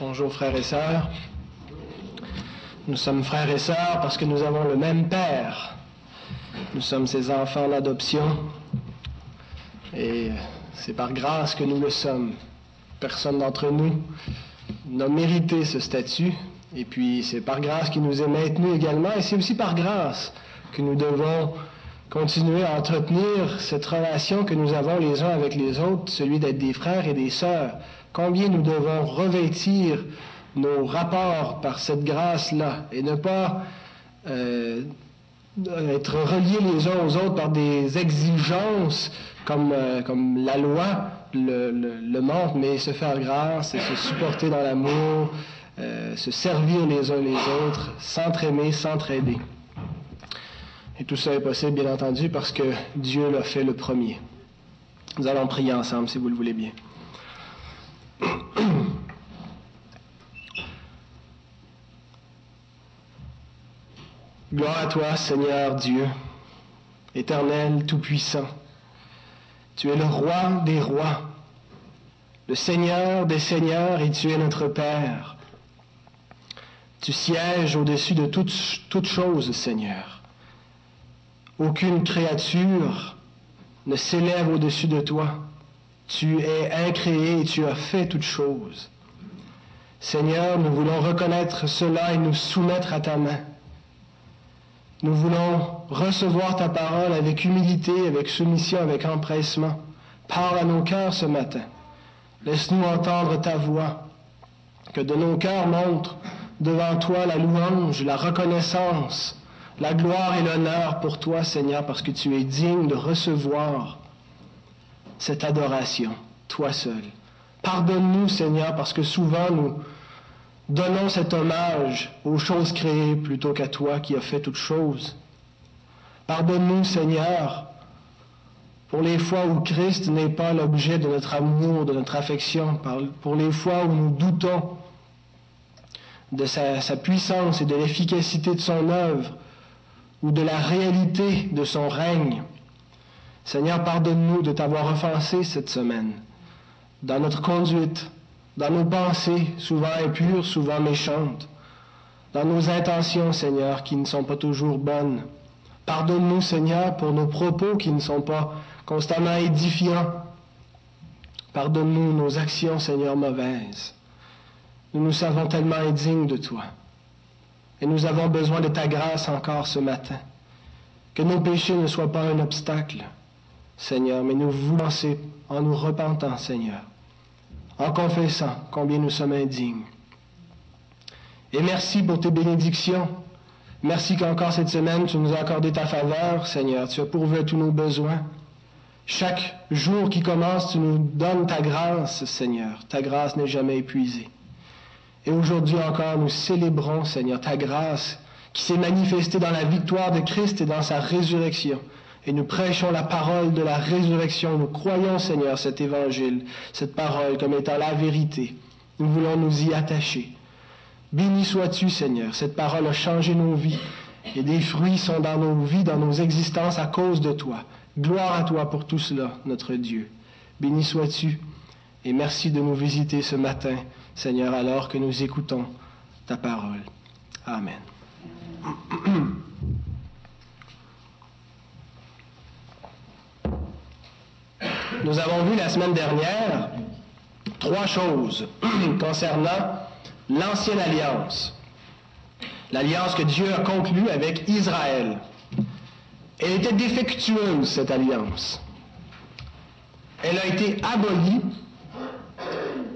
Bonjour frères et sœurs. Nous sommes frères et sœurs parce que nous avons le même Père. Nous sommes ses enfants d'adoption et c'est par grâce que nous le sommes. Personne d'entre nous n'a mérité ce statut et puis c'est par grâce qu'il nous est maintenu également et c'est aussi par grâce que nous devons continuer à entretenir cette relation que nous avons les uns avec les autres, celui d'être des frères et des sœurs. Combien nous devons revêtir nos rapports par cette grâce-là et ne pas euh, être reliés les uns aux autres par des exigences comme, euh, comme la loi le, montre, mais se faire grâce et se supporter dans l'amour, euh, se servir les uns les autres, s'entraimer, s'entraider. Et tout ça est possible, bien entendu, parce que Dieu l'a fait le premier. Nous allons prier ensemble, si vous le voulez bien. Gloire à toi, Seigneur Dieu, éternel, tout-puissant. Tu es le roi des rois, le Seigneur des seigneurs, et tu es notre Père. Tu sièges au-dessus de toutes, choses, Seigneur. Aucune créature ne s'élève au-dessus de toi. Tu es incréé et tu as fait toutes choses. Seigneur, nous voulons reconnaître cela et nous soumettre à ta main. Nous voulons recevoir ta parole avec humilité, avec soumission, avec empressement. Parle à nos cœurs ce matin. Laisse-nous entendre ta voix. Que de nos cœurs montre devant toi la louange, la reconnaissance, la gloire et l'honneur pour toi, Seigneur, parce que tu es digne de recevoir cette adoration, toi seul. Pardonne-nous, Seigneur, parce que souvent nous donnons cet hommage aux choses créées plutôt qu'à toi qui as fait toutes choses. Pardonne-nous, Seigneur, pour les fois où Christ n'est pas l'objet de notre amour, de notre affection, pour les fois où nous doutons de sa, sa puissance et de l'efficacité de son œuvre, ou de la réalité de son règne. Seigneur, pardonne-nous de t'avoir offensé cette semaine, dans notre conduite, dans nos pensées, souvent impures, souvent méchantes, dans nos intentions, Seigneur, qui ne sont pas toujours bonnes. Pardonne-nous, Seigneur, pour nos propos qui ne sont pas constamment édifiants. Pardonne-nous nos actions, Seigneur, mauvaises. Nous nous savons tellement indignes de toi. Et nous avons besoin de ta grâce encore ce matin. Que nos péchés ne soient pas un obstacle, Seigneur, mais nous voulons en nous repentant, Seigneur, en confessant combien nous sommes indignes. Et merci pour tes bénédictions. Merci qu'encore cette semaine, tu nous as accordé ta faveur, Seigneur. Tu as pourvu tous nos besoins. Chaque jour qui commence, tu nous donnes ta grâce, Seigneur. Ta grâce n'est jamais épuisée. Et aujourd'hui encore, nous célébrons, Seigneur, ta grâce qui s'est manifestée dans la victoire de Christ et dans sa résurrection. Et nous prêchons la parole de la résurrection. Nous croyons, Seigneur, cet évangile, cette parole comme étant la vérité. Nous voulons nous y attacher. Béni sois-tu, Seigneur. Cette parole a changé nos vies. Et des fruits sont dans nos vies, dans nos existences à cause de toi. Gloire à toi pour tout cela, notre Dieu. Béni sois-tu. Et merci de nous visiter ce matin. Seigneur, alors que nous écoutons ta parole. Amen. Nous avons vu la semaine dernière trois choses concernant l'ancienne alliance, l'alliance que Dieu a conclue avec Israël. Elle était défectueuse, cette alliance. Elle a été abolie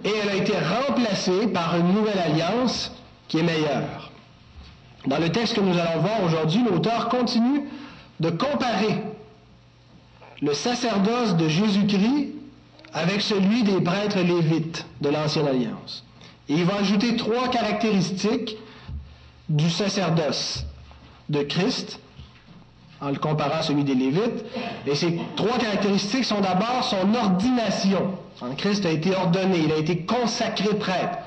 et elle a été remplacée par une nouvelle alliance qui est meilleure. Dans le texte que nous allons voir aujourd'hui, l'auteur continue de comparer le sacerdoce de Jésus-Christ avec celui des prêtres lévites de l'Ancienne Alliance. Et il va ajouter trois caractéristiques du sacerdoce de Christ en le comparant à celui des Lévites. Et ces trois caractéristiques sont d'abord son ordination. Christ a été ordonné, il a été consacré prêtre.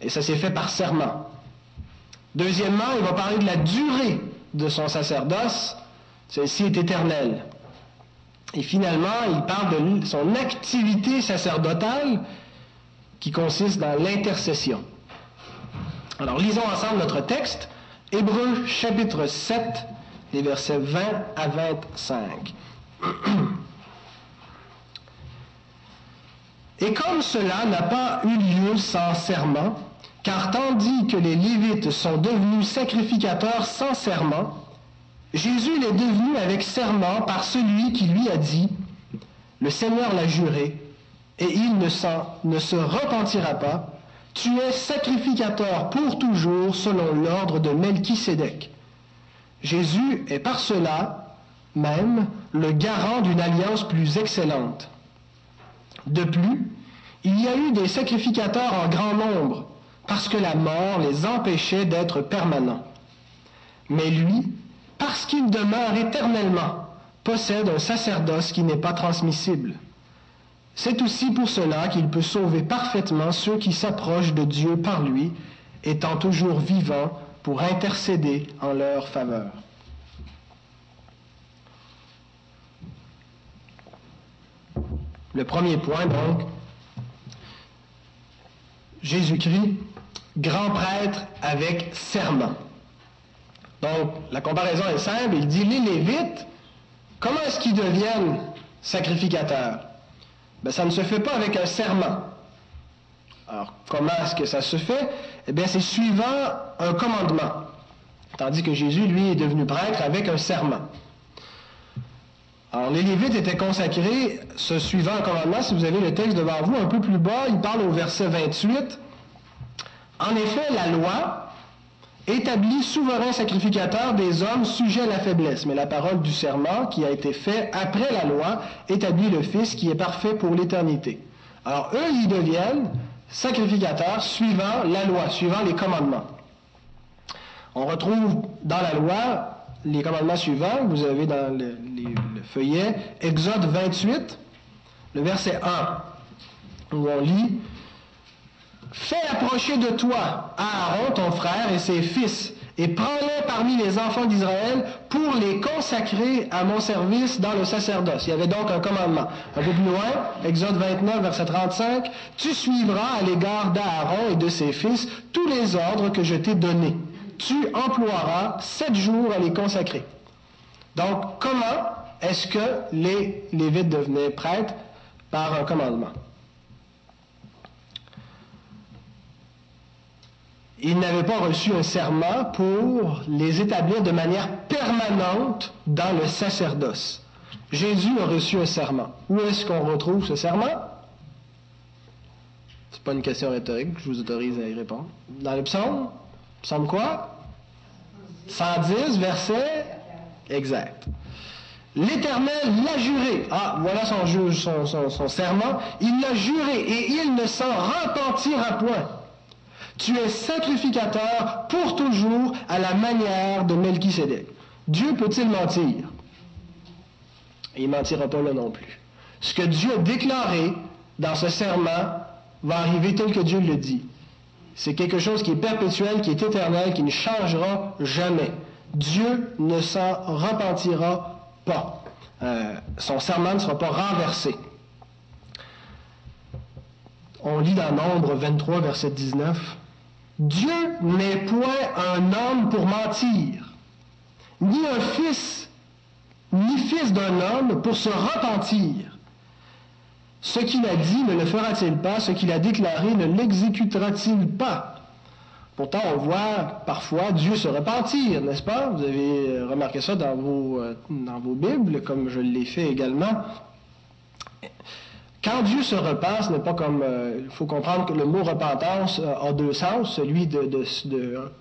Et ça s'est fait par serment. Deuxièmement, il va parler de la durée de son sacerdoce. Celle-ci est éternelle. Et finalement, il parle de son activité sacerdotale qui consiste dans l'intercession. Alors lisons ensemble notre texte, Hébreu chapitre 7, les versets 20 à 25. Et comme cela n'a pas eu lieu sans serment, car tandis que les Lévites sont devenus sacrificateurs sans serment, Jésus l'est devenu avec serment par celui qui lui a dit, le Seigneur l'a juré, et il ne, ne se repentira pas, tu es sacrificateur pour toujours selon l'ordre de Melchisédek. Jésus est par cela même le garant d'une alliance plus excellente. De plus, il y a eu des sacrificateurs en grand nombre, parce que la mort les empêchait d'être permanents. Mais lui, parce qu'il demeure éternellement, possède un sacerdoce qui n'est pas transmissible. C'est aussi pour cela qu'il peut sauver parfaitement ceux qui s'approchent de Dieu par lui, étant toujours vivant pour intercéder en leur faveur. Le premier point, donc, Jésus-Christ, grand prêtre avec serment. Donc, la comparaison est simple. Il dit, les Lévites, comment est-ce qu'ils deviennent sacrificateurs? Ben, ça ne se fait pas avec un serment. Alors, comment est-ce que ça se fait? Eh bien, c'est suivant un commandement. Tandis que Jésus, lui, est devenu prêtre avec un serment. Alors, les Lévites étaient consacrés, ce suivant un commandement, si vous avez le texte devant vous, un peu plus bas, il parle au verset 28. En effet, la loi établit souverain sacrificateur des hommes sujets à la faiblesse. Mais la parole du serment qui a été fait après la loi établit le Fils qui est parfait pour l'éternité. Alors, eux, ils deviennent sacrificateurs suivant la loi, suivant les commandements. On retrouve dans la loi les commandements suivants, vous avez dans le feuillet Exode 28, le verset 1, où on lit Fais approcher de toi Aaron, ton frère, et ses fils, et prends-les parmi les enfants d'Israël pour les consacrer à mon service dans le sacerdoce. Il y avait donc un commandement. Un peu plus loin, Exode 29, verset 35, Tu suivras à l'égard d'Aaron et de ses fils tous les ordres que je t'ai donnés. Tu emploieras sept jours à les consacrer. Donc, comment est-ce que les Lévites devenaient prêtres? Par un commandement? Ils n'avaient pas reçu un serment pour les établir de manière permanente dans le sacerdoce. Jésus a reçu un serment. Où est-ce qu'on retrouve ce serment? C'est pas une question rhétorique, je vous autorise à y répondre. Dans le psaume? Psaume quoi? 110, verset exact. L'Éternel l'a juré. Ah, voilà son, son, son serment. Il l'a juré et il ne s'en repentira point. Tu es sacrificateur pour toujours à la manière de Melchisédek. Dieu peut-il mentir? il ne mentira pas là non plus. Ce que Dieu a déclaré dans ce serment va arriver tel que Dieu le dit. C'est quelque chose qui est perpétuel, qui est éternel, qui ne changera jamais. Dieu ne s'en repentira pas. Euh, son serment ne sera pas renversé. On lit dans Nombre 23, verset 19. Dieu n'est point un homme pour mentir, ni un fils, ni fils d'un homme pour se repentir. Ce qu'il a dit ne le fera-t-il pas Ce qu'il a déclaré ne l'exécutera-t-il pas? Pourtant, on voit parfois Dieu se repentir, n'est-ce pas? Vous avez remarqué ça dans vos, euh, dans vos Bibles, comme je l'ai fait également. Quand Dieu se repent, n'est pas comme... Euh, il faut comprendre que le mot repentance euh, a deux sens, celui de,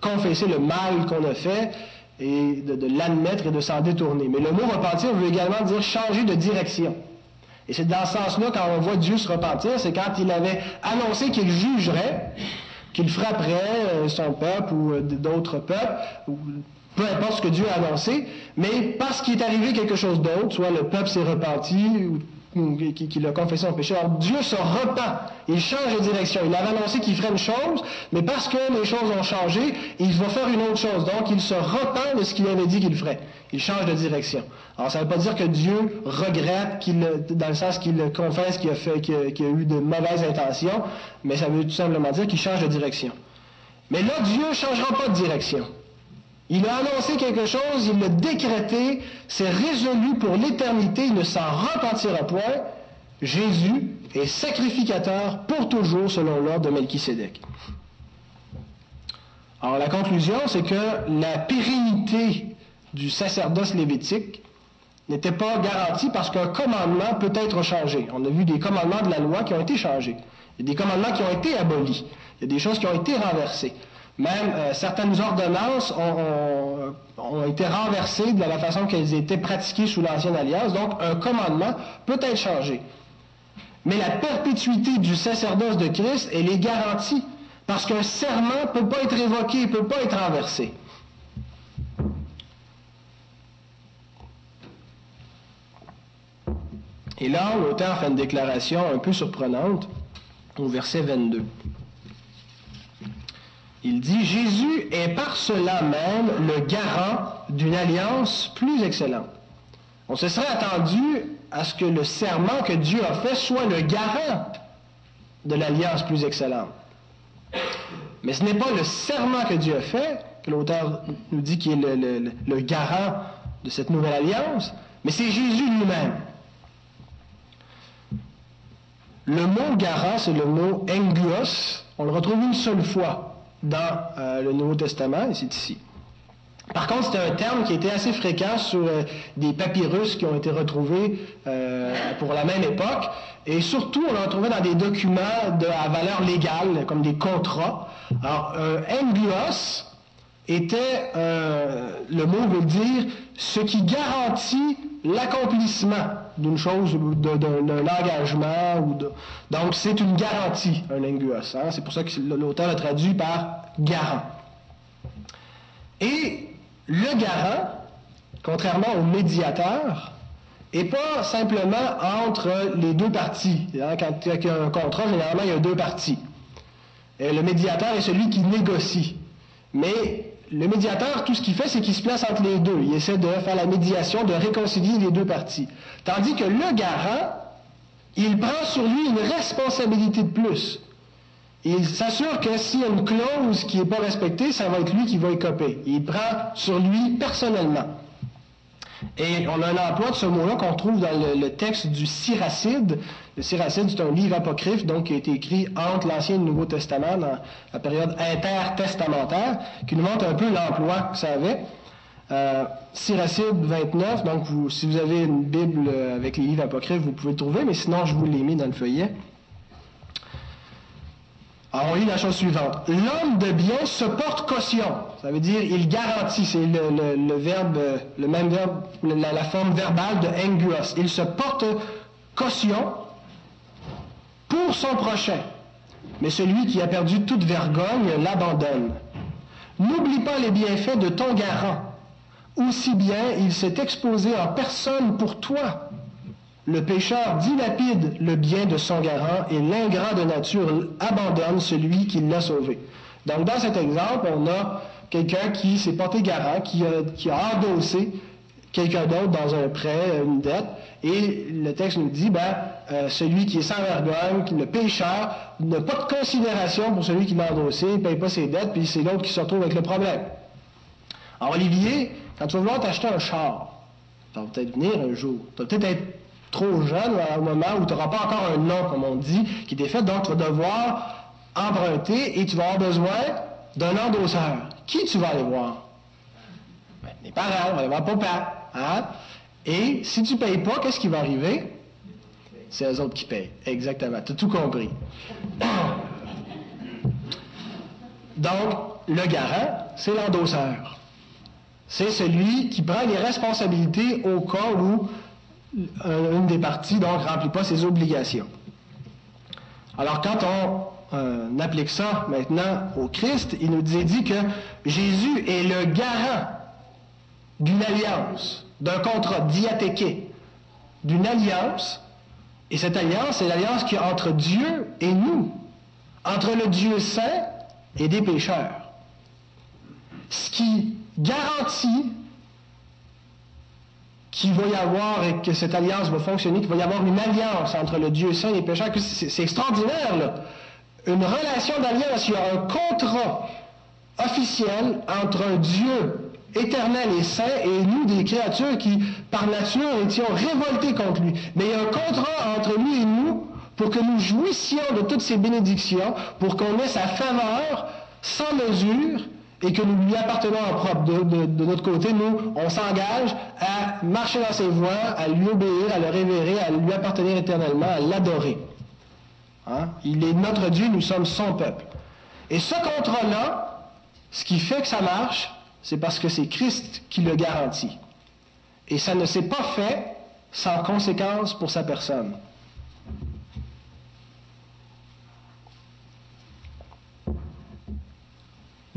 confesser le mal qu'on a fait et de, l'admettre et de s'en détourner. Mais le mot repentir veut également dire changer de direction. Et c'est dans ce sens-là, quand on voit Dieu se repentir, c'est quand il avait annoncé qu'il jugerait, qu'il frapperait euh, son peuple ou d'autres peuples, peu importe ce que Dieu a annoncé, mais parce qu'il est arrivé quelque chose d'autre, soit le peuple s'est repenti, ou qui, a confessé péché. Alors Dieu se repent, il change de direction. Il avait annoncé qu'il ferait une chose, mais parce que les choses ont changé, il va faire une autre chose. Donc il se repent de ce qu'il avait dit qu'il ferait. Il change de direction. Alors, ça ne veut pas dire que Dieu regrette, qu'il, dans le sens qu'il confesse qu'il a, fait, qu'il a, eu de mauvaises intentions, mais ça veut tout simplement dire qu'il change de direction. Mais là, Dieu ne changera pas de direction. Il a annoncé quelque chose, il l'a décrété, c'est résolu pour l'éternité, il ne s'en repentira point. Jésus est sacrificateur pour toujours selon l'ordre de Melchisédek. Alors la conclusion, c'est que la pérennité du sacerdoce lévitique n'était pas garantie parce qu'un commandement peut être changé. On a vu des commandements de la loi qui ont été changés. Il y a des commandements qui ont été abolis. Il y a des choses qui ont été renversées. Même euh, certaines ordonnances ont, été renversées de la façon qu'elles étaient pratiquées sous l'Ancienne Alliance. Donc, un commandement peut être changé. Mais la perpétuité du sacerdoce de Christ, elle est garantie. Parce qu'un serment ne peut pas être évoqué, ne peut pas être renversé. Et là, l'auteur fait une déclaration un peu surprenante au verset 22. Il dit, Jésus est par cela même le garant d'une alliance plus excellente. On se serait attendu à ce que le serment que Dieu a fait soit le garant de l'alliance plus excellente. Mais ce n'est pas le serment que Dieu a fait, que l'auteur nous dit qu'il est le, garant de cette nouvelle alliance, mais c'est Jésus lui-même. Le mot garant, c'est le mot enguos. On le retrouve une seule fois dans euh, le Nouveau Testament, et c'est ici. Par contre, c'est un terme qui était assez fréquent sur euh, des papyrus qui ont été retrouvés euh, pour la même époque. Et surtout, on le retrouvait dans des documents à valeur légale, comme des contrats. Alors, un était, le mot veut dire ce qui garantit l'accomplissement d'une chose, d'un engagement. Ou de... Donc, c'est une garantie, un. Hein. C'est pour ça que l'auteur l'a traduit par garant. Et le garant, contrairement au médiateur, n'est pas simplement entre les deux parties. Hein, quand il y a un contrat, généralement, il y a deux parties. Le médiateur est celui qui négocie. Mais le médiateur, tout ce qu'il fait, c'est qu'il se place entre les deux. Il essaie de faire la médiation, de réconcilier les deux parties. Tandis que le garant, il prend sur lui une responsabilité de plus. Il s'assure que s'il y a une clause qui n'est pas respectée, ça va être lui qui va écoper. Il prend sur lui personnellement. Et on a un emploi de ce mot-là qu'on trouve dans le, texte du Siracide. Le Siracide, c'est un livre apocryphe donc, qui a été écrit entre l'Ancien et le Nouveau Testament dans la période intertestamentaire, qui nous montre un peu l'emploi que ça avait. Euh, Siracide 29, donc si vous avez une Bible avec les livres apocryphes, vous pouvez le trouver, mais sinon je vous l'ai mis dans le feuillet. Alors, on lit la chose suivante. L'homme de bien se porte caution. Ça veut dire, il garantit, c'est le, verbe, le même verbe, la, forme verbale de enguos. Il se porte caution pour son prochain. Mais celui qui a perdu toute vergogne l'abandonne. N'oublie pas les bienfaits de ton garant. Aussi bien il s'est exposé en personne pour toi le pécheur dilapide le bien de son garant et l'ingrat de nature abandonne celui qui l'a sauvé. Donc, dans cet exemple, on a quelqu'un qui s'est porté garant, qui a, endossé quelqu'un d'autre dans un prêt, une dette, et le texte nous dit, ben, euh, celui qui est sans vergogne, le pécheur, n'a pas de considération pour celui qui l'a endossé, il ne paye pas ses dettes, puis c'est l'autre qui se retrouve avec le problème. Alors, Olivier, quand tu vas vouloir t'acheter un char, ça va peut-être venir un jour, tu vas peut-être être trop jeune au moment où tu n'auras pas encore un nom, comme on dit, qui t'est fait. Donc, tu vas devoir emprunter et tu vas avoir besoin d'un endosseur. Qui tu vas aller voir? Ben, les parents, on va aller voir papa. Hein? Et si tu ne payes pas, qu'est-ce qui va arriver? C'est eux autres qui payent. Exactement. Tu as tout compris. Donc, le garant, c'est l'endosseur. C'est celui qui prend les responsabilités au cas où euh, une des parties, donc, remplit pas ses obligations. Alors, quand on euh, applique ça maintenant au Christ, il nous dit, dit que Jésus est le garant d'une alliance, d'un contrat diathéqué, d'une alliance, et cette alliance, c'est l'alliance qui est entre Dieu et nous, entre le Dieu saint et des pécheurs. Ce qui garantit qu'il va y avoir et que cette alliance va fonctionner, qu'il va y avoir une alliance entre le Dieu saint et les pécheurs. C'est extraordinaire, là. Une relation d'alliance, il y a un contrat officiel entre un Dieu éternel et saint et nous, des créatures qui, par nature, étions révoltées contre lui. Mais il y a un contrat entre lui et nous pour que nous jouissions de toutes ces bénédictions, pour qu'on ait sa faveur sans mesure et que nous lui appartenons en propre. De, notre côté, nous, on s'engage à marcher dans ses voies, à lui obéir, à le révérer, à lui appartenir éternellement, à l'adorer. Hein? Il est notre Dieu, nous sommes son peuple. Et ce contrat-là, ce qui fait que ça marche, c'est parce que c'est Christ qui le garantit. Et ça ne s'est pas fait sans conséquence pour sa personne.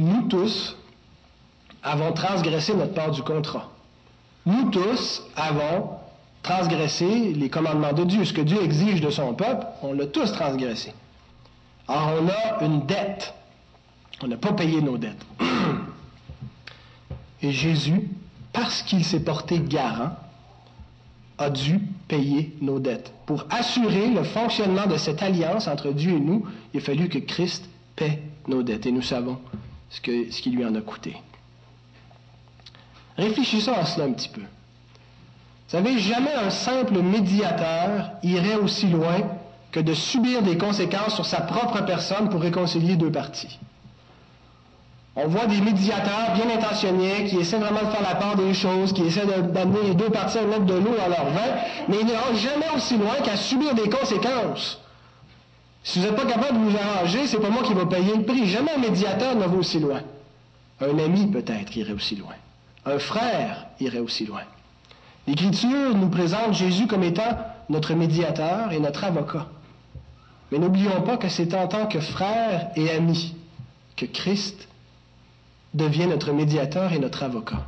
Nous tous avons transgressé notre part du contrat. Nous tous avons transgressé les commandements de Dieu. Ce que Dieu exige de son peuple, on l'a tous transgressé. Or, on a une dette. On n'a pas payé nos dettes. Et Jésus, parce qu'il s'est porté garant, a dû payer nos dettes. Pour assurer le fonctionnement de cette alliance entre Dieu et nous, il a fallu que Christ paie nos dettes. Et nous savons ce, que, ce qui lui en a coûté. Réfléchissons à cela un petit peu. Vous savez, jamais un simple médiateur irait aussi loin que de subir des conséquences sur sa propre personne pour réconcilier deux parties. On voit des médiateurs bien intentionnés qui essaient vraiment de faire la part des choses, qui essaient d'amener les deux parties à mettre de l'eau dans leur vin, mais ils n'iront jamais aussi loin qu'à subir des conséquences si vous n'êtes pas capable de vous arranger, c'est pas moi qui vais payer le prix. Jamais un médiateur ne va aussi loin. Un ami peut-être irait aussi loin. Un frère irait aussi loin. L'Écriture nous présente Jésus comme étant notre médiateur et notre avocat. Mais n'oublions pas que c'est en tant que frère et ami que Christ devient notre médiateur et notre avocat.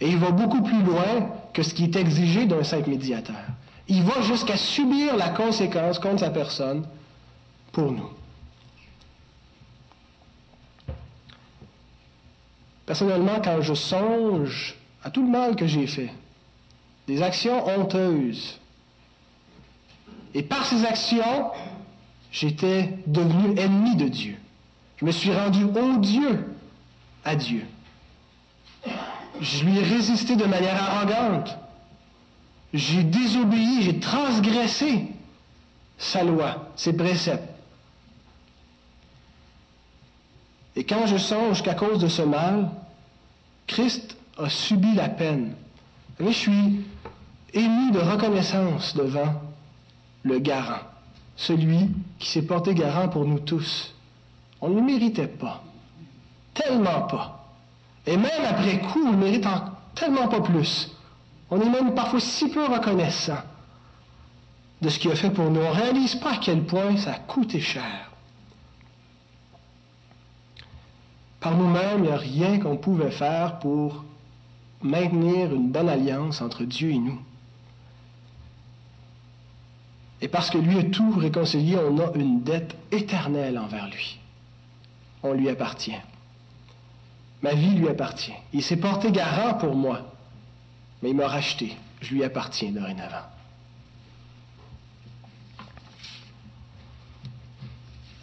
Et il va beaucoup plus loin que ce qui est exigé d'un simple médiateur. Il va jusqu'à subir la conséquence contre sa personne Personnellement, quand je songe à tout le mal que j'ai fait, des actions honteuses, et par ces actions, j'étais devenu ennemi de Dieu. Je me suis rendu odieux à Dieu. Je lui ai résisté de manière arrogante. J'ai désobéi, j'ai transgressé sa loi, ses préceptes. Et quand je songe qu'à cause de ce mal, Christ a subi la peine, je suis ému de reconnaissance devant le garant, celui qui s'est porté garant pour nous tous. On ne le méritait pas, tellement pas. Et même après coup, on ne mérite tellement pas plus. On est même parfois si peu reconnaissant de ce qu'il a fait pour nous. On ne réalise pas à quel point ça a coûté cher. Par nous-mêmes, il n'y a rien qu'on pouvait faire pour maintenir une bonne alliance entre Dieu et nous. Et parce que lui a tout réconcilié, on a une dette éternelle envers lui. On lui appartient. Ma vie lui appartient. Il s'est porté garant pour moi, mais il m'a racheté. Je lui appartiens dorénavant.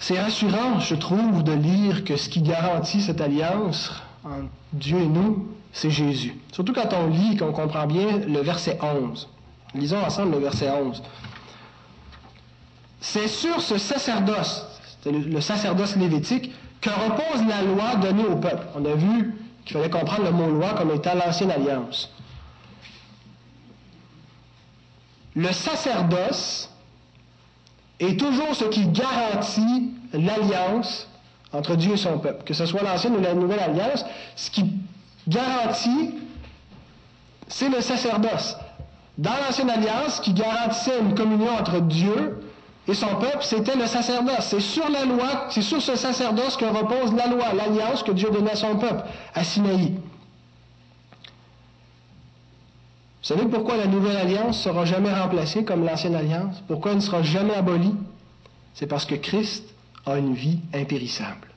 C'est rassurant, je trouve, de lire que ce qui garantit cette alliance entre Dieu et nous, c'est Jésus. Surtout quand on lit, qu'on comprend bien le verset 11. Lisons ensemble le verset 11. C'est sur ce sacerdoce, le sacerdoce lévitique, que repose la loi donnée au peuple. On a vu qu'il fallait comprendre le mot loi comme étant l'ancienne alliance. Le sacerdoce est toujours ce qui garantit l'alliance entre Dieu et son peuple. Que ce soit l'ancienne ou la nouvelle alliance, ce qui garantit, c'est le sacerdoce. Dans l'ancienne alliance, ce qui garantissait une communion entre Dieu et son peuple, c'était le sacerdoce. C'est sur la loi, c'est sur ce sacerdoce que repose la loi, l'alliance que Dieu donnait à son peuple, à Sinaï. Vous savez pourquoi la nouvelle alliance ne sera jamais remplacée comme l'ancienne alliance? Pourquoi elle ne sera jamais abolie? C'est parce que Christ a une vie impérissable.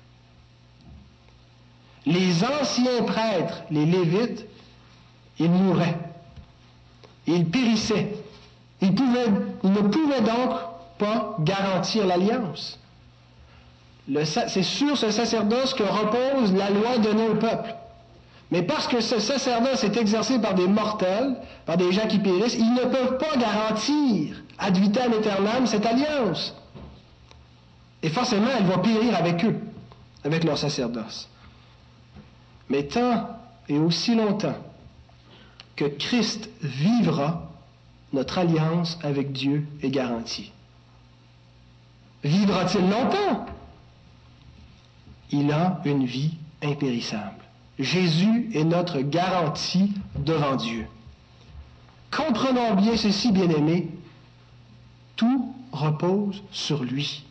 Les anciens prêtres, les Lévites, ils mouraient. Et il périssait. Il, pouvait, il ne pouvait donc pas garantir l'alliance. C'est sur ce sacerdoce que repose la loi donnée au peuple. Mais parce que ce sacerdoce est exercé par des mortels, par des gens qui périssent, ils ne peuvent pas garantir ad vitam aeternam cette alliance. Et forcément, elle va périr avec eux, avec leur sacerdoce. Mais tant et aussi longtemps que Christ vivra, notre alliance avec Dieu est garantie. Vivra-t-il longtemps? Il a une vie impérissable. Jésus est notre garantie devant Dieu. Comprenons bien ceci, bien-aimés, tout repose sur lui.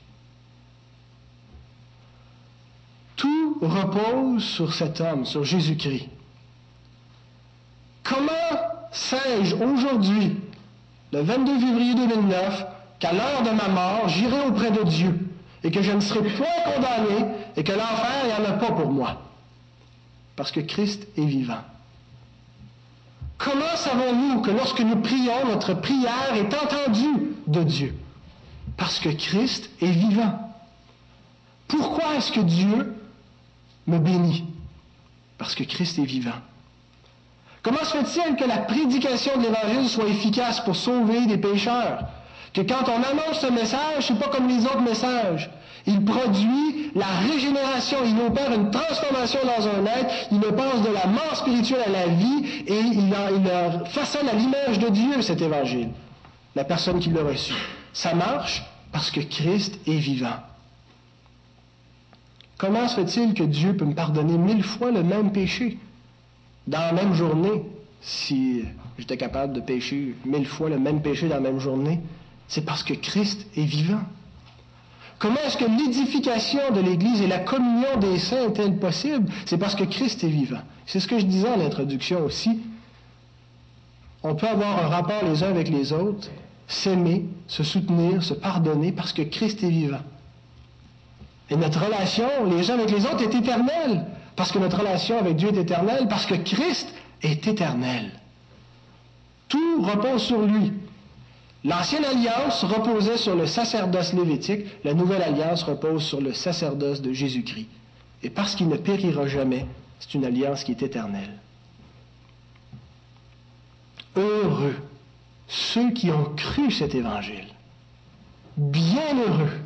Tout repose sur cet homme, sur Jésus-Christ. Comment sais-je aujourd'hui, le 22 février 2009, qu'à l'heure de ma mort, j'irai auprès de Dieu et que je ne serai point condamné et que l'enfer, n'y en a pas pour moi? Parce que Christ est vivant. Comment savons-nous que lorsque nous prions, notre prière est entendue de Dieu? Parce que Christ est vivant. Pourquoi est-ce que Dieu me bénit? Parce que Christ est vivant. Comment se fait-il que la prédication de l'Évangile soit efficace pour sauver des pécheurs? Que quand on annonce ce message, n'est pas comme les autres messages. Il produit la régénération, il opère une transformation dans un être, il passe de la mort spirituelle à la vie et il, il façonne à l'image de Dieu cet évangile, la personne qui l'a reçu. Ça marche parce que Christ est vivant. Comment se fait-il que Dieu peut me pardonner mille fois le même péché? dans la même journée, si j'étais capable de pécher mille fois le même péché dans la même journée, c'est parce que Christ est vivant. Comment est-ce que l'édification de l'Église et la communion des saints est-elle possible? C'est parce que Christ est vivant. C'est ce que je disais en introduction aussi. On peut avoir un rapport les uns avec les autres, s'aimer, se soutenir, se pardonner parce que Christ est vivant. Et notre relation les uns avec les autres est éternelle. Parce que notre relation avec Dieu est éternelle, parce que Christ est éternel. Tout repose sur lui. L'ancienne alliance reposait sur le sacerdoce lévitique, la nouvelle alliance repose sur le sacerdoce de Jésus-Christ. Et parce qu'il ne périra jamais, c'est une alliance qui est éternelle. Heureux ceux qui ont cru cet évangile. Bienheureux.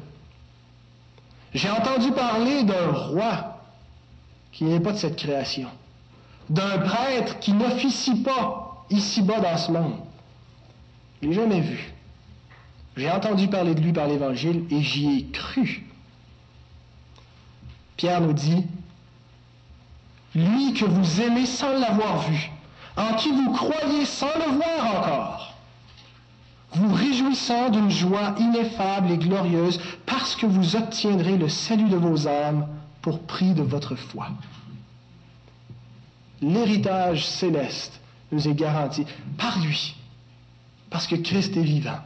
J'ai entendu parler d'un roi qui n'est pas de cette création, d'un prêtre qui n'officie pas ici-bas dans ce monde. Je l'ai jamais vu. J'ai entendu parler de lui par l'Évangile et j'y ai cru. Pierre nous dit, lui que vous aimez sans l'avoir vu, en qui vous croyez sans le voir encore, vous réjouissant d'une joie ineffable et glorieuse parce que vous obtiendrez le salut de vos âmes pour prix de votre foi. L'héritage céleste nous est garanti par lui, parce que Christ est vivant.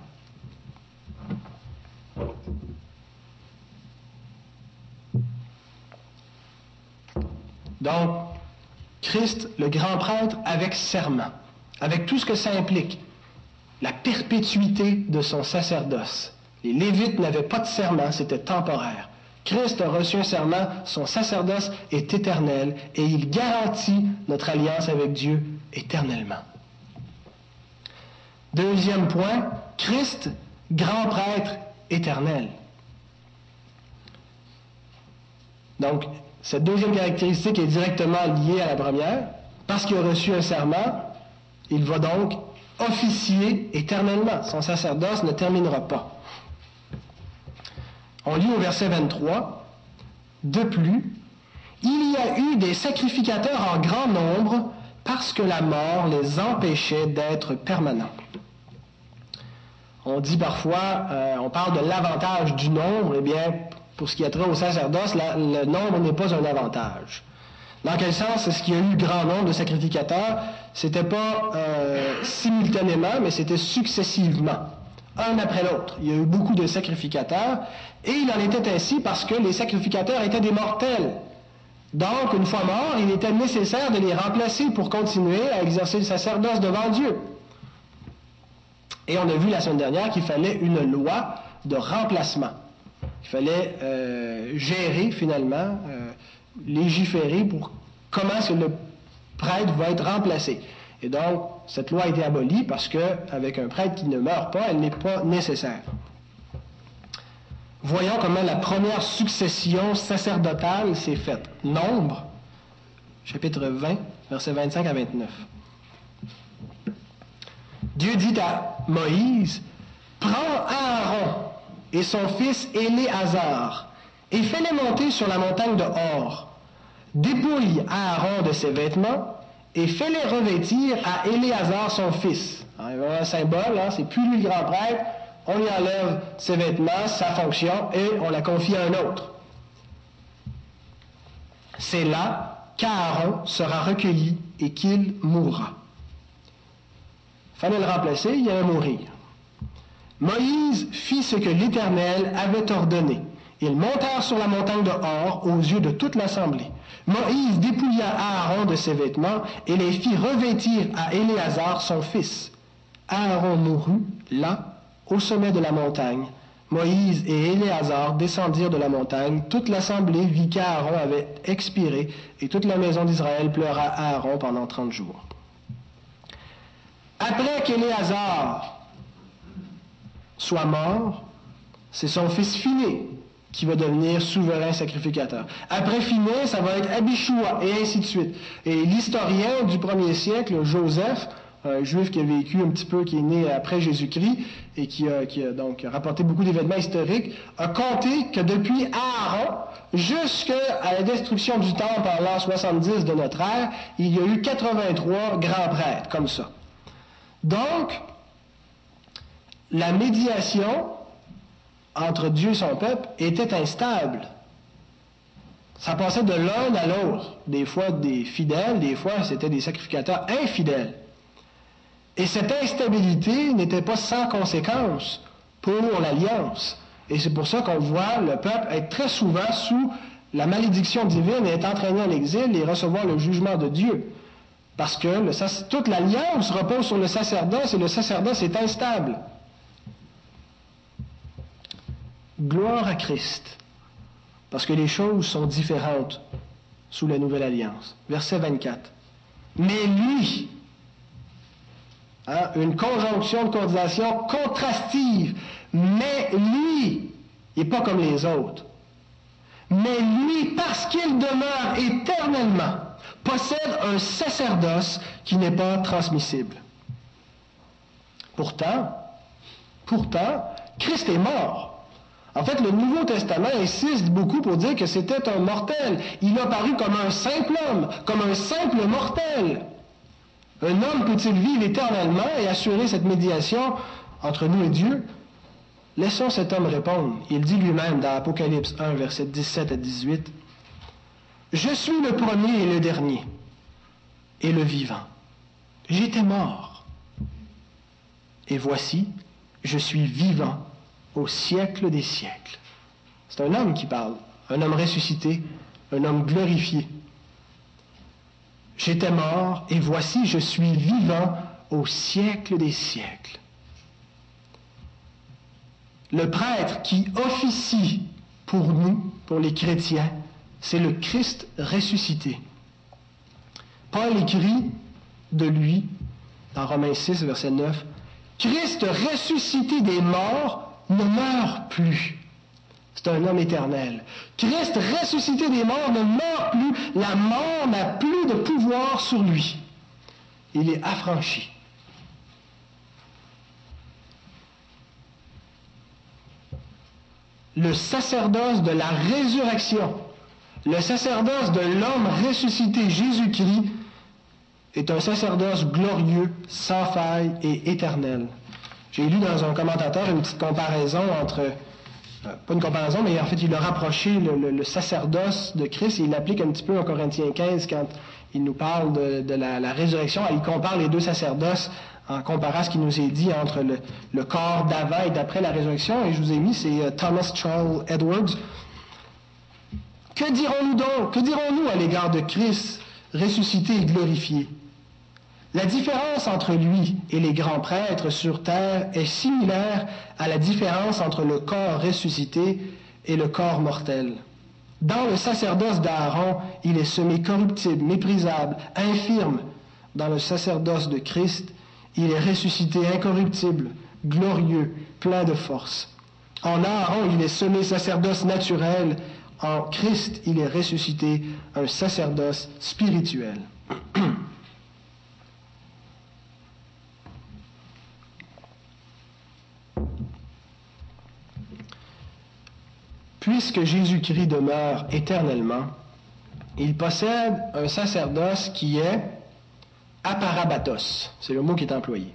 Donc, Christ, le grand prêtre, avec serment, avec tout ce que ça implique, la perpétuité de son sacerdoce. Les Lévites n'avaient pas de serment, c'était temporaire. Christ a reçu un serment, son sacerdoce est éternel et il garantit notre alliance avec Dieu éternellement. Deuxième point, Christ, grand prêtre éternel. Donc, cette deuxième caractéristique est directement liée à la première. Parce qu'il a reçu un serment, il va donc officier éternellement. Son sacerdoce ne terminera pas. On lit au verset 23, De plus, il y a eu des sacrificateurs en grand nombre parce que la mort les empêchait d'être permanents. On dit parfois, euh, on parle de l'avantage du nombre, eh bien, pour ce qui est trait au sacerdoce, le nombre n'est pas un avantage. Dans quel sens est-ce qu'il y a eu grand nombre de sacrificateurs? C'était pas euh, simultanément, mais c'était successivement un après l'autre. Il y a eu beaucoup de sacrificateurs, et il en était ainsi parce que les sacrificateurs étaient des mortels. Donc, une fois morts, il était nécessaire de les remplacer pour continuer à exercer le sacerdoce devant Dieu. Et on a vu la semaine dernière qu'il fallait une loi de remplacement. Il fallait euh, gérer finalement, euh, légiférer pour comment que le prêtre va être remplacé. Et donc, cette loi a été abolie parce qu'avec un prêtre qui ne meurt pas, elle n'est pas nécessaire. Voyons comment la première succession sacerdotale s'est faite. Nombre, chapitre 20, versets 25 à 29. Dieu dit à Moïse, prends Aaron et son fils Éléazar et fais-les monter sur la montagne de Hor. Dépouille Aaron de ses vêtements et fais-les revêtir à Éléazar son fils. Il y a un symbole, hein, c'est plus lui le grand prêtre, on lui enlève ses vêtements, sa fonction, et on la confie à un autre. C'est là qu'Aaron sera recueilli et qu'il mourra. Fallait le remplacer, il allait mourir. Moïse fit ce que l'Éternel avait ordonné. Ils montèrent sur la montagne de Hor aux yeux de toute l'assemblée. Moïse dépouilla Aaron de ses vêtements et les fit revêtir à Éléazar son fils. Aaron mourut là, au sommet de la montagne. Moïse et Éléazar descendirent de la montagne. Toute l'assemblée vit qu'Aaron avait expiré et toute la maison d'Israël pleura Aaron pendant trente jours. Après qu'Éléazar soit mort, c'est son fils Phiné qui va devenir souverain sacrificateur. Après Phiné, ça va être Abishua, et ainsi de suite. Et l'historien du premier siècle, Joseph, un juif qui a vécu un petit peu, qui est né après Jésus-Christ et qui a, donc rapporté beaucoup d'événements historiques, a compté que depuis Aaron jusqu'à la destruction du temple en l'an 70 de notre ère, il y a eu 83 grands prêtres comme ça. Donc, la médiation entre Dieu et son peuple était instable. Ça passait de l'un à l'autre. Des fois des fidèles, des fois c'était des sacrificateurs infidèles. Et cette instabilité n'était pas sans conséquence pour l'alliance. Et c'est pour ça qu'on voit le peuple être très souvent sous la malédiction divine et être entraîné en exil et recevoir le jugement de Dieu. Parce que toute l'alliance repose sur le sacerdoce et le sacerdoce est instable. Gloire à Christ, parce que les choses sont différentes sous la nouvelle alliance. Verset 24. Mais lui, hein, une conjonction de coordination contrastive, mais lui, il n'est pas comme les autres. Mais lui, parce qu'il demeure éternellement, possède un sacerdoce qui n'est pas transmissible. Pourtant, pourtant, Christ est mort. En fait, le Nouveau Testament insiste beaucoup pour dire que c'était un mortel. Il a paru comme un simple homme, comme un simple mortel. Un homme peut-il vivre éternellement et assurer cette médiation entre nous et Dieu? Laissons cet homme répondre. Il dit lui-même dans Apocalypse 1, verset 17 à 18, Je suis le premier et le dernier, et le vivant. J'étais mort. Et voici, je suis vivant au siècle des siècles. C'est un homme qui parle, un homme ressuscité, un homme glorifié. J'étais mort et voici je suis vivant au siècle des siècles. Le prêtre qui officie pour nous, pour les chrétiens, c'est le Christ ressuscité. Paul écrit de lui, dans Romains 6, verset 9, Christ ressuscité des morts ne meurt plus. C'est un homme éternel. Christ ressuscité des morts ne meurt plus. La mort n'a plus de pouvoir sur lui. Il est affranchi. Le sacerdoce de la résurrection, le sacerdoce de l'homme ressuscité Jésus-Christ est un sacerdoce glorieux, sans faille et éternel. J'ai lu dans un commentateur une petite comparaison entre, euh, pas une comparaison, mais en fait, il a rapproché le, sacerdoce de Christ et il l'applique un petit peu en Corinthiens 15 quand il nous parle de, la, résurrection. il compare les deux sacerdoces en comparant ce qui nous est dit entre le, corps d'avant et d'après la résurrection. Et je vous ai mis, c'est euh, Thomas Charles Edwards. Que dirons-nous donc? Que dirons-nous à l'égard de Christ ressuscité et glorifié? La différence entre lui et les grands prêtres sur terre est similaire à la différence entre le corps ressuscité et le corps mortel. Dans le sacerdoce d'Aaron, il est semé corruptible, méprisable, infirme. Dans le sacerdoce de Christ, il est ressuscité incorruptible, glorieux, plein de force. En Aaron, il est semé sacerdoce naturel. En Christ, il est ressuscité un sacerdoce spirituel. Puisque Jésus-Christ demeure éternellement, il possède un sacerdoce qui est aparabatos. C'est le mot qui est employé.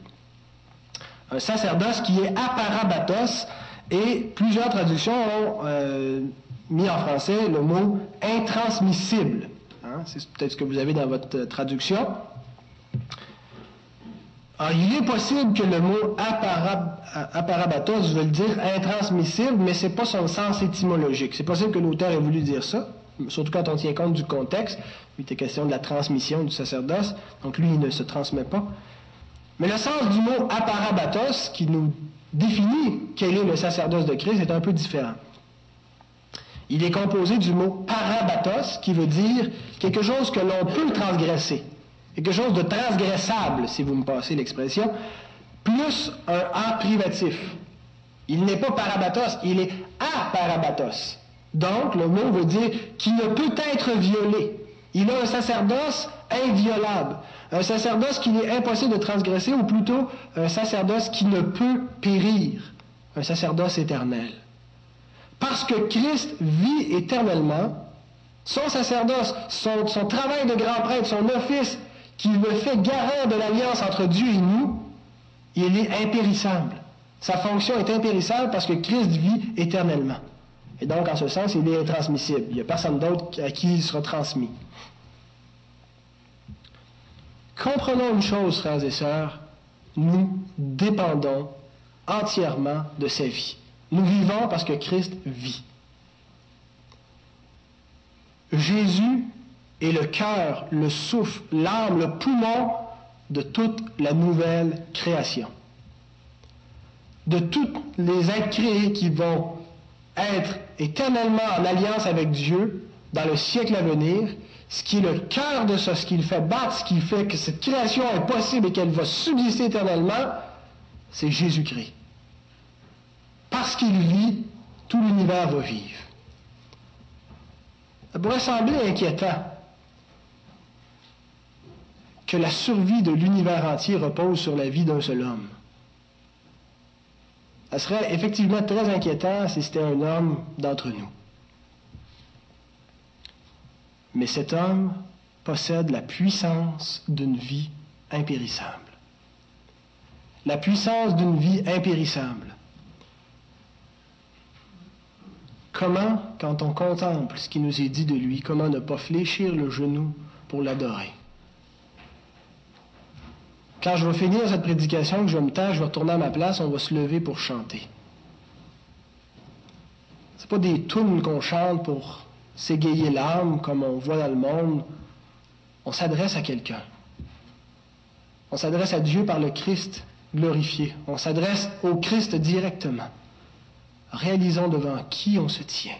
Un sacerdoce qui est aparabatos et plusieurs traductions ont euh, mis en français le mot intransmissible. Hein, c'est peut-être ce que vous avez dans votre traduction. Alors, il est possible que le mot aparabatos veut dire intransmissible, mais ce n'est pas son sens étymologique. C'est possible que l'auteur ait voulu dire ça, surtout quand on tient compte du contexte. Il était question de la transmission du sacerdoce, donc lui, il ne se transmet pas. Mais le sens du mot aparabatos, qui nous définit quel est le sacerdoce de Christ, est un peu différent. Il est composé du mot parabatos, qui veut dire quelque chose que l'on peut transgresser quelque chose de transgressable, si vous me passez l'expression, plus un A privatif. Il n'est pas parabatos, il est aparabatos. Donc, le mot veut dire qui ne peut être violé. Il a un sacerdoce inviolable, un sacerdoce qu'il est impossible de transgresser, ou plutôt un sacerdoce qui ne peut périr, un sacerdoce éternel. Parce que Christ vit éternellement, son sacerdoce, son, travail de grand prêtre, son office qui le fait garant de l'alliance entre Dieu et nous, il est impérissable. Sa fonction est impérissable parce que Christ vit éternellement. Et donc, en ce sens, il est intransmissible. Il n'y a personne d'autre à qui il sera transmis. Comprenons une chose, frères et sœurs, nous dépendons entièrement de sa vie. Nous vivons parce que Christ vit. Jésus et le cœur, le souffle, l'âme, le poumon de toute la nouvelle création. De tous les êtres créés qui vont être éternellement en alliance avec Dieu dans le siècle à venir, ce qui est le cœur de ça, ce qui le fait battre, ce qui fait que cette création est possible et qu'elle va subsister éternellement, c'est Jésus-Christ. Parce qu'il vit, tout l'univers va vivre. Ça pourrait sembler inquiétant que la survie de l'univers entier repose sur la vie d'un seul homme. Ça serait effectivement très inquiétant si c'était un homme d'entre nous. Mais cet homme possède la puissance d'une vie impérissable. La puissance d'une vie impérissable. Comment, quand on contemple ce qui nous est dit de lui, comment ne pas fléchir le genou pour l'adorer? Quand je vais finir cette prédication, que je me taire, je vais retourner à ma place, on va se lever pour chanter. Ce pas des tunes qu'on chante pour s'égayer l'âme comme on voit dans le monde. On s'adresse à quelqu'un. On s'adresse à Dieu par le Christ glorifié. On s'adresse au Christ directement. Réalisons devant qui on se tient.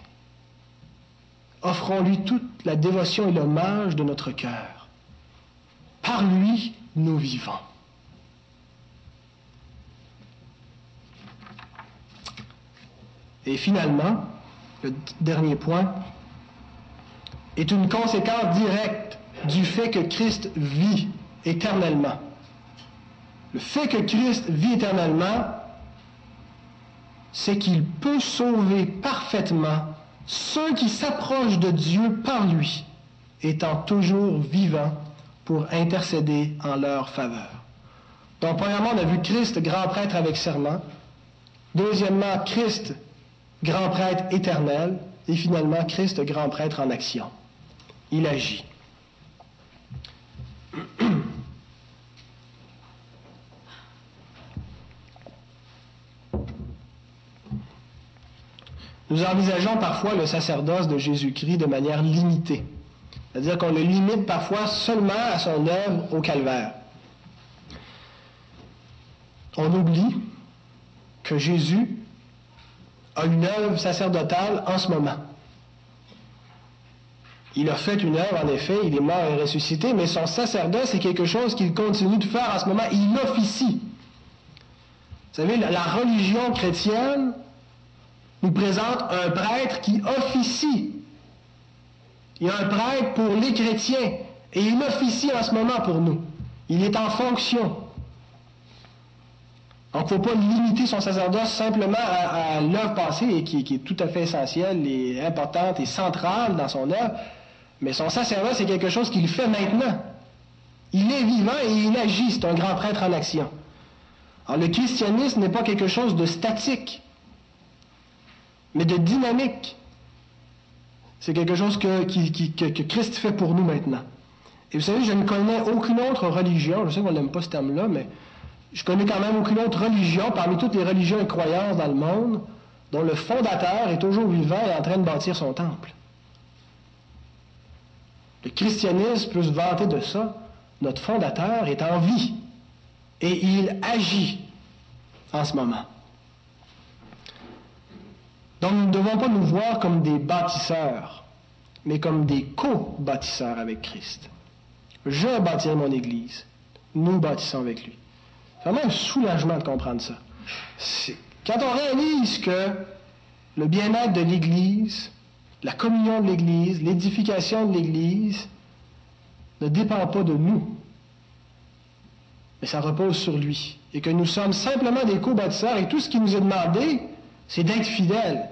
Offrons-lui toute la dévotion et l'hommage de notre cœur. Par lui, nous vivons. Et finalement, le dernier point est une conséquence directe du fait que Christ vit éternellement. Le fait que Christ vit éternellement, c'est qu'il peut sauver parfaitement ceux qui s'approchent de Dieu par lui, étant toujours vivants pour intercéder en leur faveur. Donc, premièrement, on a vu Christ, grand prêtre avec serment. Deuxièmement, Christ, grand prêtre éternel. Et finalement, Christ, grand prêtre en action. Il agit. Nous envisageons parfois le sacerdoce de Jésus-Christ de manière limitée. C'est-à-dire qu'on le limite parfois seulement à son œuvre au calvaire. on oublie que Jésus a une œuvre sacerdotale en ce moment. Il a fait une œuvre, en effet, il est mort et ressuscité, mais son sacerdoce, c'est quelque chose qu'il continue de faire en ce moment. Il officie. Vous savez, la religion chrétienne nous présente un prêtre qui officie. Il y a un prêtre pour les chrétiens et il officie en ce moment pour nous. Il est en fonction. Donc, il ne faut pas limiter son sacerdoce simplement à, l'œuvre passée, qui, qui, est tout à fait essentielle et importante et centrale dans son œuvre, mais son sacerdoce, c'est quelque chose qu'il fait maintenant. Il est vivant et il agit, c'est un grand prêtre en action. Alors, le christianisme n'est pas quelque chose de statique, mais de dynamique. C'est quelque chose que, que, Christ fait pour nous maintenant. Et vous savez, je ne connais aucune autre religion, je sais qu'on n'aime pas ce terme-là, mais je connais quand même aucune autre religion parmi toutes les religions et croyances dans le monde dont le fondateur est toujours vivant et en train de bâtir son temple. Le christianisme peut se vanter de ça. Notre fondateur est en vie et il agit en ce moment. Donc nous ne devons pas nous voir comme des bâtisseurs, mais comme des co-bâtisseurs avec Christ. Je bâtirai mon Église. Nous bâtissons avec lui. C'est vraiment un soulagement de comprendre ça. Quand on réalise que le bien-être de l'Église, la communion de l'Église, l'édification de l'Église ne dépend pas de nous, mais ça repose sur lui. Et que nous sommes simplement des co-bâtisseurs et tout ce qui nous est demandé, c'est d'être fidèles.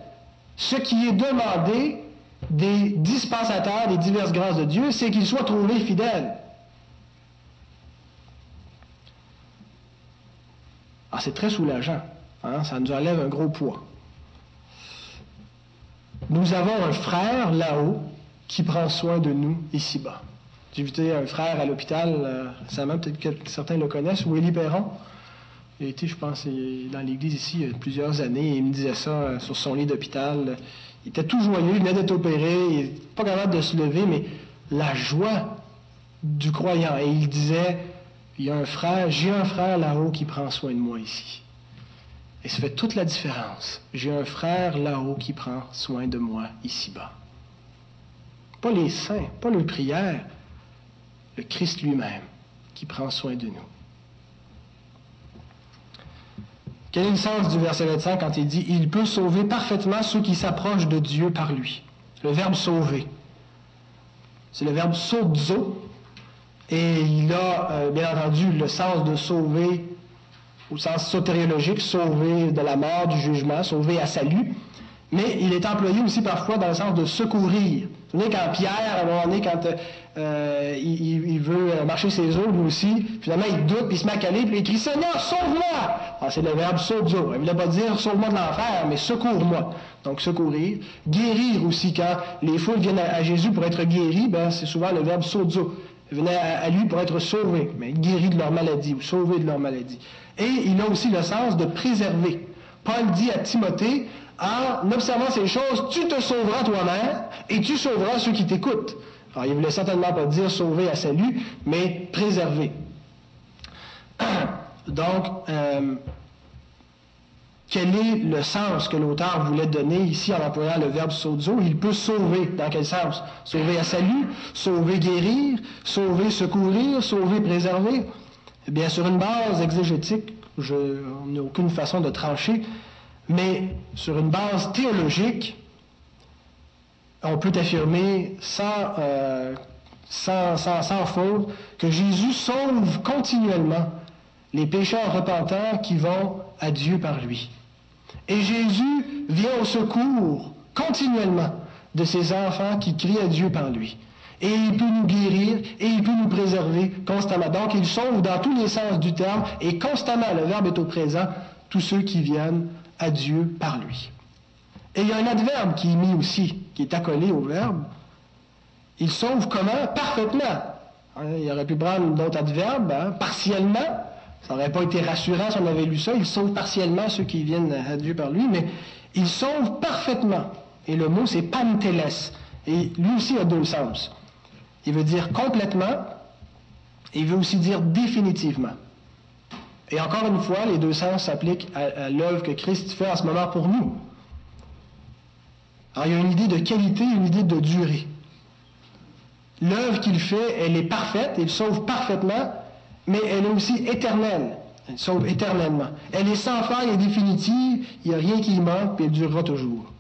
Ce qui est demandé des dispensateurs des diverses grâces de Dieu, c'est qu'ils soient trouvés fidèles. Ah, c'est très soulageant. Hein? Ça nous enlève un gros poids. Nous avons un frère là-haut qui prend soin de nous ici-bas. J'ai vu un frère à l'hôpital euh, récemment, peut-être que certains le connaissent, Willy Perron. Il a je pense, dans l'église ici il y a plusieurs années et il me disait ça euh, sur son lit d'hôpital. Il était tout joyeux, il venait d'être opéré, il n'est pas capable de se lever, mais la joie du croyant. Et il disait, il y a un frère, j'ai un frère là-haut qui prend soin de moi ici. Et ça fait toute la différence. J'ai un frère là-haut qui prend soin de moi ici-bas. Pas les saints, pas les prières, le Christ lui-même qui prend soin de nous. Quel est le sens du verset 25 quand il dit Il peut sauver parfaitement ceux qui s'approchent de Dieu par lui Le verbe sauver. C'est le verbe sozo. Et il a, euh, bien entendu, le sens de sauver au sens sotériologique, sauver de la mort, du jugement, sauver à salut. Mais il est employé aussi parfois dans le sens de secourir. Vous savez, quand Pierre, à un quand euh, il, veut marcher ses eaux, lui aussi, finalement, il doute, puis il se met à caler, puis il crie Seigneur, sauve-moi ah, C'est le verbe sauve-moi. Il ne voulait pas dire sauve-moi de l'enfer, mais secours-moi. Donc, secourir. Guérir aussi, quand les foules viennent à, Jésus pour être guéris, ben, c'est souvent le verbe sozo. Ils venaient à, lui pour être sauvés, mais guéris de leur maladie ou sauvés de leur maladie. Et il a aussi le sens de préserver. Paul dit à Timothée, en observant ces choses, tu te sauveras toi-même et tu sauveras ceux qui t'écoutent. Alors, il ne voulait certainement pas dire sauver à salut, mais préserver. Donc, euh, quel est le sens que l'auteur voulait donner ici en employant le verbe sozo? Il peut sauver. Dans quel sens? Sauver à salut, sauver guérir, sauver secourir, sauver préserver. Eh bien, sur une base exégétique, je n'ai aucune façon de trancher, mais sur une base théologique, on peut affirmer sans, euh, sans, faute que Jésus sauve continuellement les pécheurs repentants qui vont à Dieu par lui. Et Jésus vient au secours continuellement de ces enfants qui crient à Dieu par lui. Et il peut nous guérir et il peut nous préserver constamment. Donc il sauve dans tous les sens du terme et constamment, le verbe est au présent, tous ceux qui viennent à Dieu par lui. Et il y a un adverbe qui est mis aussi, qui est accolé au verbe. Il sauve comment? Parfaitement. Hein, il aurait pu prendre d'autres adverbes, hein, partiellement. Ça n'aurait pas été rassurant si on avait lu ça. Il sauve partiellement ceux qui viennent à Dieu par lui, mais il sauve parfaitement. Et le mot, c'est panteles. Et lui aussi a deux sens. Il veut dire complètement, et il veut aussi dire définitivement. Et encore une fois, les deux sens s'appliquent à, l'œuvre que Christ fait en ce moment pour nous. Alors il y a une idée de qualité, une idée de durée. L'œuvre qu'il fait, elle est parfaite, il sauve parfaitement, mais elle est aussi éternelle. Elle sauve éternellement. Elle est sans faille et définitive, il n'y a rien qui y manque, puis elle durera toujours.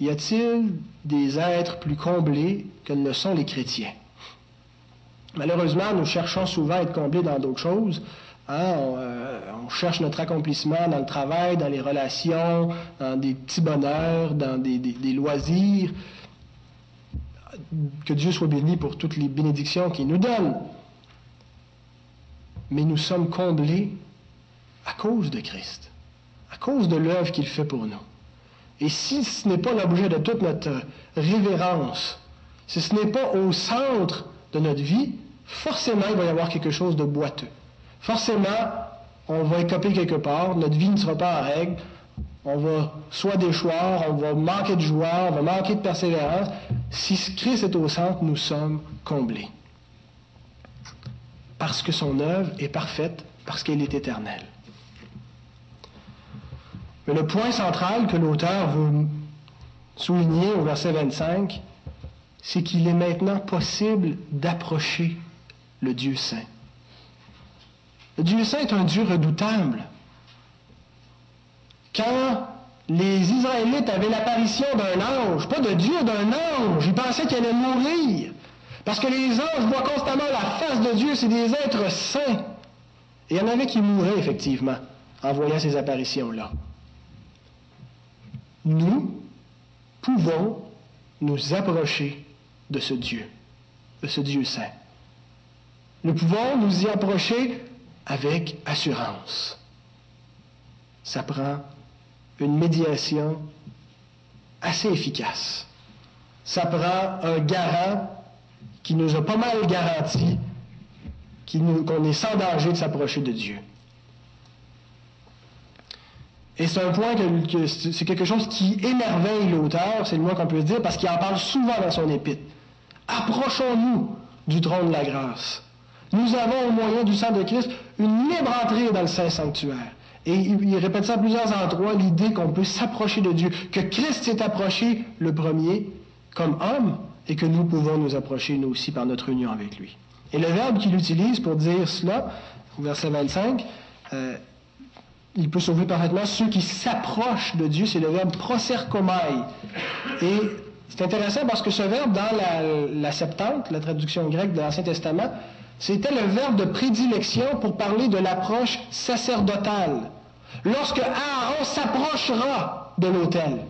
Y a-t-il des êtres plus comblés que ne le sont les chrétiens? Malheureusement, nous cherchons souvent à être comblés dans d'autres choses. Hein. Euh, on, cherche notre accomplissement dans le travail, dans les relations, dans des petits bonheurs, dans des, des loisirs. Que Dieu soit béni pour toutes les bénédictions qu'il nous donne. Mais nous sommes comblés à cause de Christ, à cause de l'œuvre qu'il fait pour nous. Et si ce n'est pas l'objet de toute notre révérence, si ce n'est pas au centre de notre vie, forcément, il va y avoir quelque chose de boiteux. Forcément, on va écoper quelque part, notre vie ne sera pas en règle, on va soit déchoir, on va manquer de joie, on va manquer de persévérance. Si Christ est au centre, nous sommes comblés. Parce que son œuvre est parfaite, parce qu'elle est éternelle. Mais le point central que l'auteur veut souligner au verset 25, c'est qu'il est maintenant possible d'approcher le Dieu saint. Le Dieu saint est un Dieu redoutable. Quand les Israélites avaient l'apparition d'un ange, pas de Dieu, d'un ange, ils pensaient qu'il allait mourir. Parce que les anges voient constamment la face de Dieu, c'est des êtres saints. Et il y en avait qui mouraient, effectivement, en voyant ces apparitions-là. Nous pouvons nous approcher de ce Dieu, de ce Dieu saint. Nous pouvons nous y approcher avec assurance. Ça prend une médiation assez efficace. Ça prend un garant qui nous a pas mal garanti qu'on est sans danger de s'approcher de Dieu. Et c'est un point que, c'est quelque chose qui émerveille l'auteur, c'est le moins qu'on peut dire, parce qu'il en parle souvent dans son épître. Approchons-nous du trône de la grâce. Nous avons au moyen du sang de Christ une libre entrée dans le Saint Sanctuaire. Et il, répète ça à plusieurs endroits, l'idée qu'on peut s'approcher de Dieu, que Christ s'est approché le premier comme homme, et que nous pouvons nous approcher nous aussi par notre union avec lui. Et le verbe qu'il utilise pour dire cela, verset 25, euh, il peut sauver parfaitement ceux qui s'approchent de Dieu, c'est le verbe proserkomai. Et c'est intéressant parce que ce verbe, dans la Septante, la traduction grecque de l'Ancien Testament, c'était le verbe de prédilection pour parler de l'approche sacerdotale. Lorsque Aaron s'approchera de l'autel,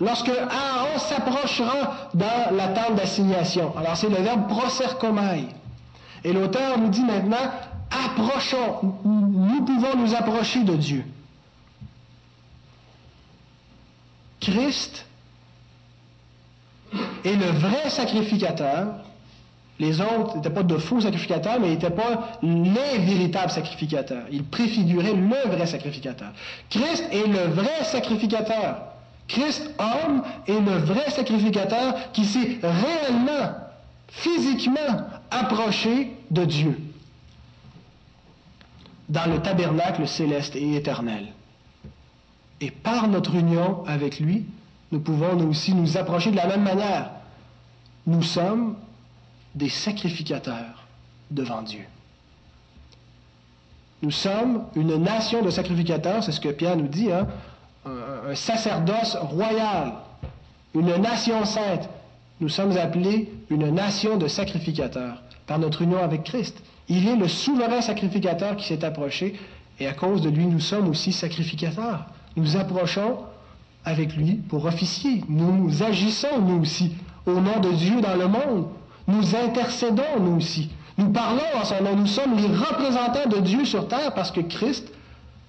lorsque Aaron s'approchera dans la tente d'assignation. Alors c'est le verbe proserkomai. Et l'auteur nous dit maintenant, approchons, nous pouvons nous approcher de Dieu. Christ est le vrai sacrificateur. Les autres n'étaient pas de faux sacrificateurs, mais n'étaient pas les véritables sacrificateurs. Ils préfiguraient le vrai sacrificateur. Christ est le vrai sacrificateur. Christ, homme, est le vrai sacrificateur qui s'est réellement, physiquement approché de Dieu dans le tabernacle céleste et éternel. Et par notre union avec lui, nous pouvons nous aussi nous approcher de la même manière. Nous sommes des sacrificateurs devant Dieu. Nous sommes une nation de sacrificateurs, c'est ce que Pierre nous dit, hein? un, un sacerdoce royal, une nation sainte. Nous sommes appelés une nation de sacrificateurs par notre union avec Christ. Il est le souverain sacrificateur qui s'est approché, et à cause de lui, nous sommes aussi sacrificateurs. Nous approchons avec lui pour officier. Nous agissons, nous aussi, au nom de Dieu dans le monde. Nous intercédons, nous aussi. Nous parlons en son nom. Nous sommes les représentants de Dieu sur terre parce que Christ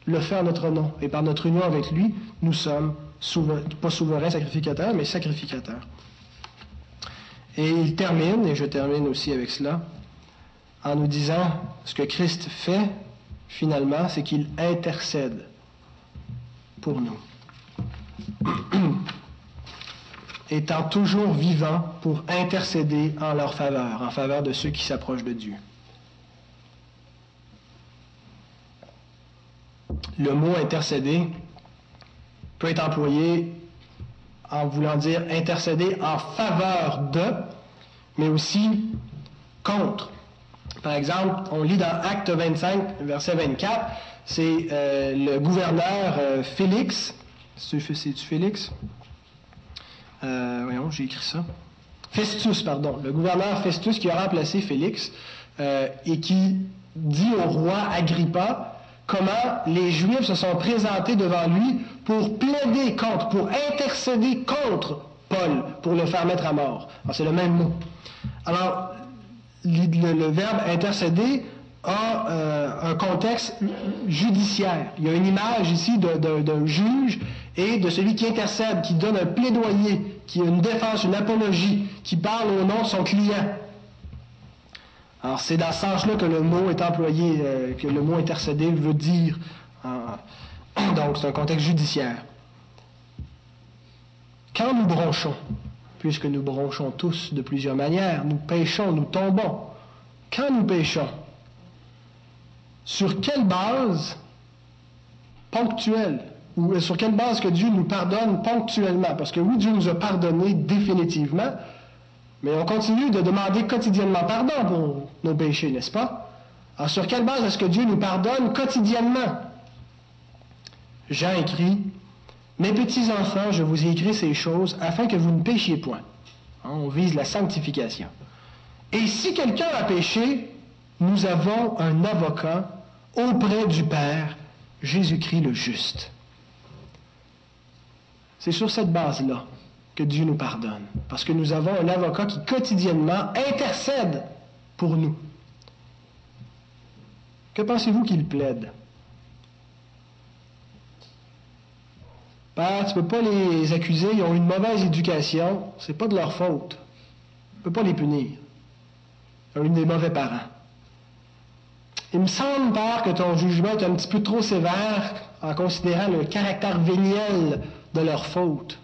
le fait en notre nom. Et par notre union avec lui, nous sommes pas souverains sacrificateurs, mais sacrificateurs. Et il termine, et je termine aussi avec cela, en nous disant ce que Christ fait, finalement, c'est qu'il intercède pour nous. Étant toujours vivant pour intercéder en leur faveur, en faveur de ceux qui s'approchent de Dieu. le mot intercéder peut être employé en voulant dire intercéder en faveur de, mais aussi contre. Par exemple, on lit dans Acte 25, verset 24, c'est euh, le gouverneur euh, Félix. C'est-tu Félix? Euh, voyons, j'ai écrit ça. Festus, pardon. Le gouverneur Festus qui a remplacé Félix et qui dit au roi Agrippa comment les Juifs se sont présentés devant lui pour plaider contre, pour intercéder contre Paul, pour le faire mettre à mort. C'est le même mot. Alors, le, verbe intercéder a euh, un contexte judiciaire. Il y a une image ici d'un juge et de celui qui intercède, qui donne un plaidoyer, qui a une défense, une apologie, qui parle au nom de son client. Alors c'est dans ce sens-là que le mot est employé, euh, que le mot intercéder veut dire. donc c'est un contexte judiciaire. Quand nous bronchons, puisque nous bronchons tous de plusieurs manières, nous péchons, nous tombons. Quand nous péchons, sur quelle base ponctuelle, ou sur quelle base que Dieu nous pardonne ponctuellement? Parce que oui, Dieu nous a pardonné définitivement, mais on continue de demander quotidiennement pardon pour nos péchés, n'est-ce pas? Alors sur quelle base est-ce que Dieu nous pardonne quotidiennement? Jean écrit, Mes petits enfants, je vous ai écrit ces choses afin que vous ne péchiez point. Hein, on vise la sanctification. Et si quelqu'un a péché, nous avons un avocat auprès du Père, Jésus-Christ le juste. C'est sur cette base-là que Dieu nous pardonne, parce que nous avons un avocat qui quotidiennement intercède pour nous. Que pensez-vous qu'il plaide? Père, tu ne peux pas les accuser, ils ont une mauvaise éducation, c'est pas de leur faute. Tu ne peux pas les punir. Ils ont eu des mauvais parents. Il me semble, Père, que ton jugement est un petit peu trop sévère en considérant le caractère véniel de leur faute.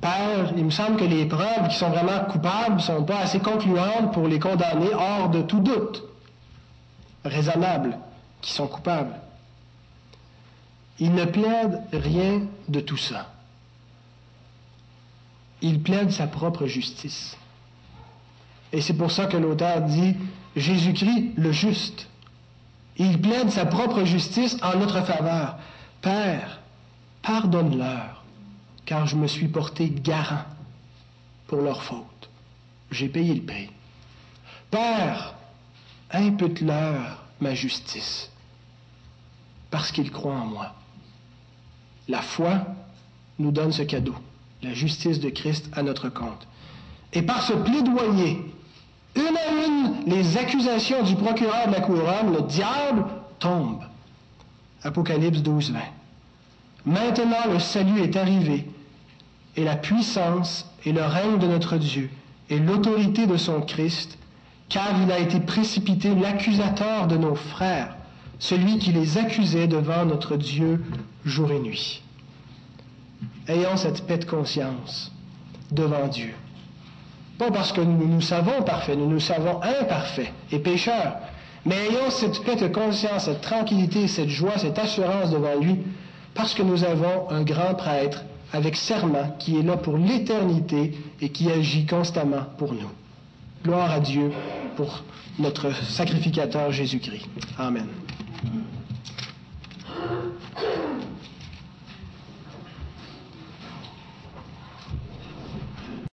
Père, il me semble que les preuves qui sont vraiment coupables ne sont pas assez concluantes pour les condamner hors de tout doute raisonnable qui sont coupables. Il ne plaide rien de tout ça. Il plaide sa propre justice. Et c'est pour ça que l'auteur dit Jésus-Christ le juste. Il plaide sa propre justice en notre faveur. Père, pardonne-leur, car je me suis porté garant pour leur faute. J'ai payé le prix. Père, impute-leur ma justice, parce qu'ils croient en moi. La foi nous donne ce cadeau, la justice de Christ à notre compte. Et par ce plaidoyer, une à une, les accusations du procureur de la couronne, le diable tombe. Apocalypse 12, 20. Maintenant, le salut est arrivé, et la puissance et le règne de notre Dieu, et l'autorité de son Christ, car il a été précipité l'accusateur de nos frères, celui qui les accusait devant notre Dieu jour et nuit. Ayons cette paix de conscience devant Dieu. Parce que nous nous savons parfaits, nous nous savons imparfaits et pécheurs, mais ayons cette paix de conscience, cette tranquillité, cette joie, cette assurance devant lui, parce que nous avons un grand prêtre avec serment qui est là pour l'éternité et qui agit constamment pour nous. Gloire à Dieu pour notre sacrificateur Jésus-Christ. Amen.